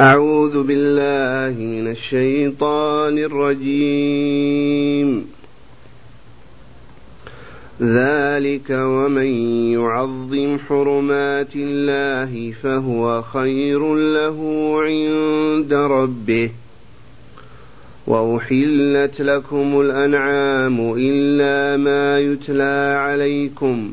أعوذ بالله من الشيطان الرجيم. ذلك ومن يعظم حرمات الله فهو خير له عند ربه. وأحلت لكم الأنعام إلا ما يتلى عليكم.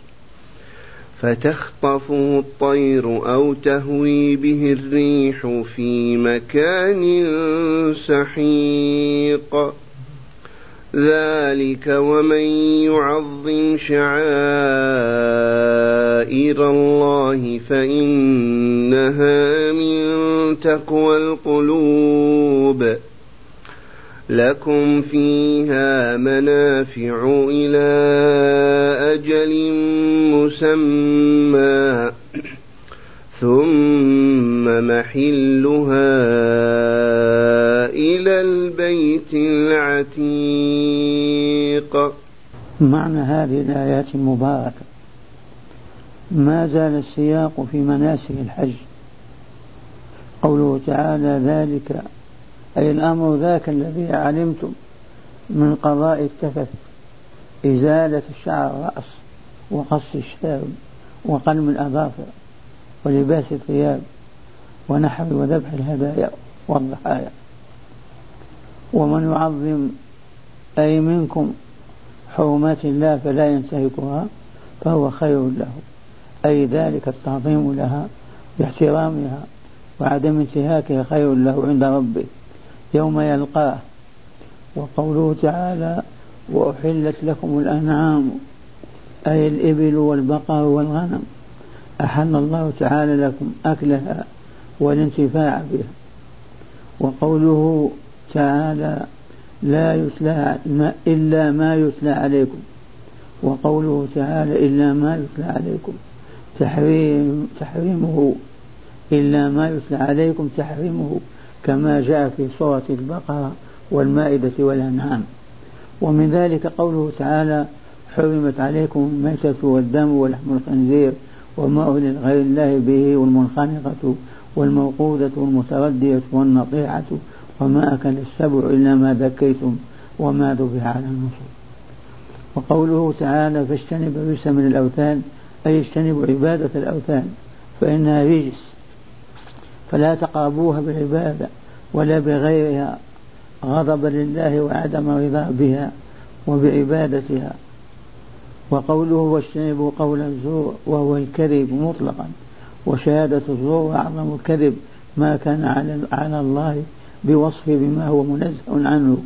فتخطفه الطير أو تهوي به الريح في مكان سحيق. ذلك ومن يعظم شعائر الله فإنها من تقوى القلوب. لكم فيها منافع إلى أجل مسمى ثم محلها إلى البيت العتيق. معنى هذه الآيات المباركة ما زال السياق في مناسك الحج. قوله تعالى ذلك أي الأمر ذاك الذي علمتم من قضاء التفت إزالة الشعر الرأس وقص الشارب وقلم الأظافر ولباس الثياب ونحر وذبح الهدايا والضحايا. ومن يعظم أي منكم حرمات الله فلا ينتهكها فهو خير له. أي ذلك التعظيم لها باحترامها وعدم انتهاكها خير له عند ربه. يوم يلقاه. وقوله تعالى وأحلت لكم الأنعام أي الإبل والبقر والغنم. أحل الله تعالى لكم أكلها والانتفاع بها. وقوله تعالى لا يتلى إلا ما يتلى عليكم. وقوله تعالى إلا ما يتلى عليكم. تحريم تحريمه. إلا ما يتلى عليكم تحريمه. كما جاء في سورة البقرة والمائدة والأنعام. ومن ذلك قوله تعالى حرمت عليكم الميتة والدم ولحم الخنزير وما أهل غير الله به والمنخنقة والموقودة والمتردية والنطيعة وما أكل السبع إلا ما ذكيتم وما ذبح على النصر وقوله تعالى فاجتنب الرجس من الأوثان أي اجتنبوا عبادة الأوثان فإنها رجس. فلا تقربوها بالعبادة ولا بغيرها غضبا لله وعدم رضا بها وبعبادتها. وقوله واجتنبوا قول الزور وهو الكذب مطلقا. وشهادة الزور أعظم الكذب ما كان على الله بوصفه بما هو منزه عنه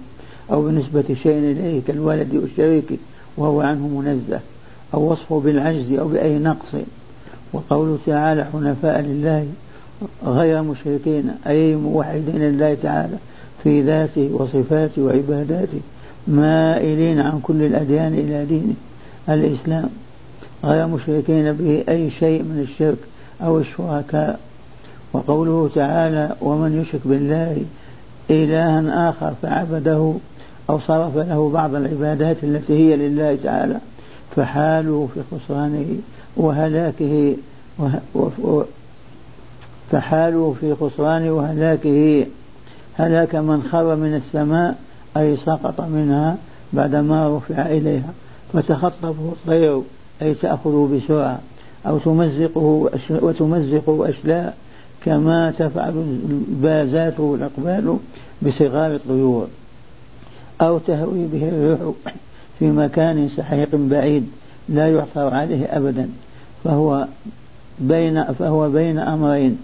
أو بنسبة شيء إليه كالولد والشريك وهو عنه منزه أو وصفه بالعجز أو بأي نقص. وقوله تعالى حنفاء لله غير مشركين أي موحدين لله تعالى في ذاته وصفاته وعباداته مائلين عن كل الأديان إلى دينه. الإسلام غير مشركين به أي شيء من الشرك أو الشركاء. وقوله تعالى ومن يشرك بالله إلها آخر فعبده أو صرف له بعض العبادات التي هي لله تعالى فحاله في خسرانه وهلاكه فحاله في خسرانه وهلاكه. هلاك من خر من السماء أي سقط منها بعدما رفع إليها. فتخطفه الطير أي تأخذه بسرعة. أو تمزقه وتمزقه أشلاء كما تفعل البازات والأقبال بصغار الطيور. أو تهوي به الريح في مكان سحيق بعيد لا يعثر عليه أبدا. فهو بين فهو بين أمرين.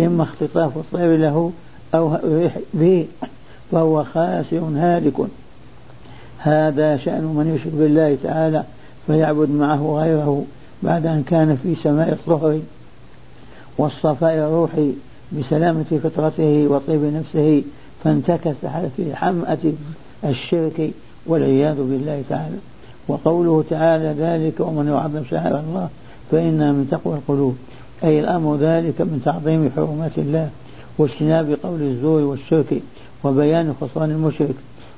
إما اختطاف الطير له أو به فهو خاسر هالك. هذا شأن من يشرك بالله تعالى فيعبد معه غيره بعد أن كان في سماء الطهر والصفاء الروحي بسلامة فطرته وطيب نفسه فانتكس في حمأة الشرك والعياذ بالله تعالى. وقوله تعالى ذلك ومن يعظم شعائر الله فإنها من تقوى القلوب. أي الأمر ذلك من تعظيم حرمات الله واجتناب قول الزور والشرك وبيان خسران المشرك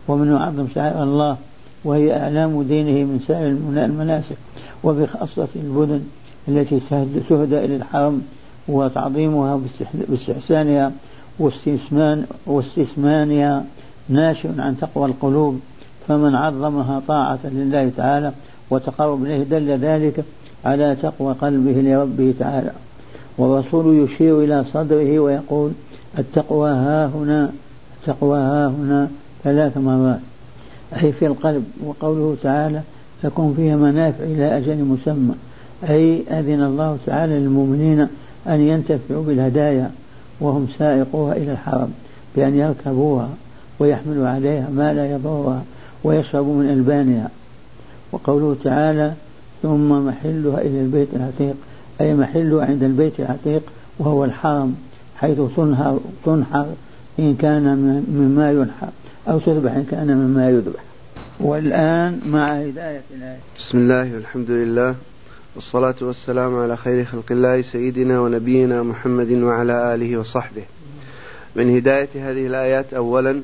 ومن يعظم شعائر الله وهي أعلام دينه من سائر المناسك وبخاصة البدن التي تهدى إلى الحرم وتعظيمها باستحسانها واستثمان واستثمانها ناشئ عن تقوى القلوب فمن عظمها طاعة لله تعالى وتقرب إليه دل ذلك على تقوى قلبه لربه تعالى. والرسول يشير إلى صدره ويقول التقوى ها هنا التقوى ها هنا ثلاث مرات. أي في القلب وقوله تعالى لكم فيها منافع إلى أجل مسمى. أي أذن الله تعالى للمؤمنين أن ينتفعوا بالهدايا وهم سائقوها إلى الحرم بأن يركبوها ويحملوا عليها ما لا يضرها ويشربوا من ألبانها. وقوله تعالى ثم محلها إلى البيت العتيق. أي محلها عند البيت العتيق وهو الحرم حيث تنهر تنحر إن كان مما ينحر أو تذبح إن كان مما يذبح. والآن مع هداية الآية بسم الله والحمد لله والصلاة والسلام على خير خلق الله سيدنا ونبينا محمد وعلى آله وصحبه. من هداية هذه الآيات أولا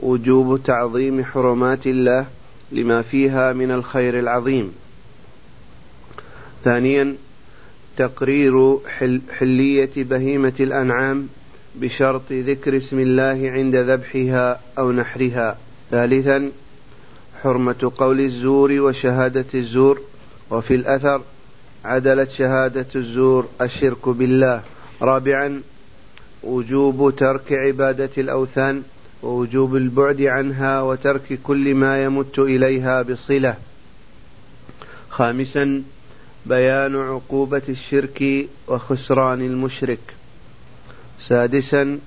وجوب تعظيم حرمات الله لما فيها من الخير العظيم. ثانيا تقرير حل حلية بهيمة الأنعام بشرط ذكر اسم الله عند ذبحها أو نحرها. ثالثا حرمة قول الزور وشهادة الزور. وفي الأثر عدلت شهادة الزور الشرك بالله. رابعا وجوب ترك عبادة الأوثان ووجوب البعد عنها وترك كل ما يمت إليها بصلة. خامسا بيان عقوبة الشرك وخسران المشرك. سادسا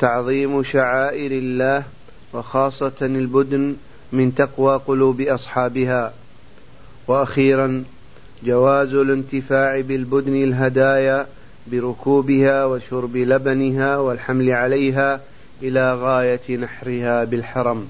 تعظيم شعائر الله وخاصة البدن من تقوى قلوب أصحابها. وأخيرا جواز الانتفاع بالبدن الهدايا بركوبها وشرب لبنها والحمل عليها إلى غاية نحرها بالحرم.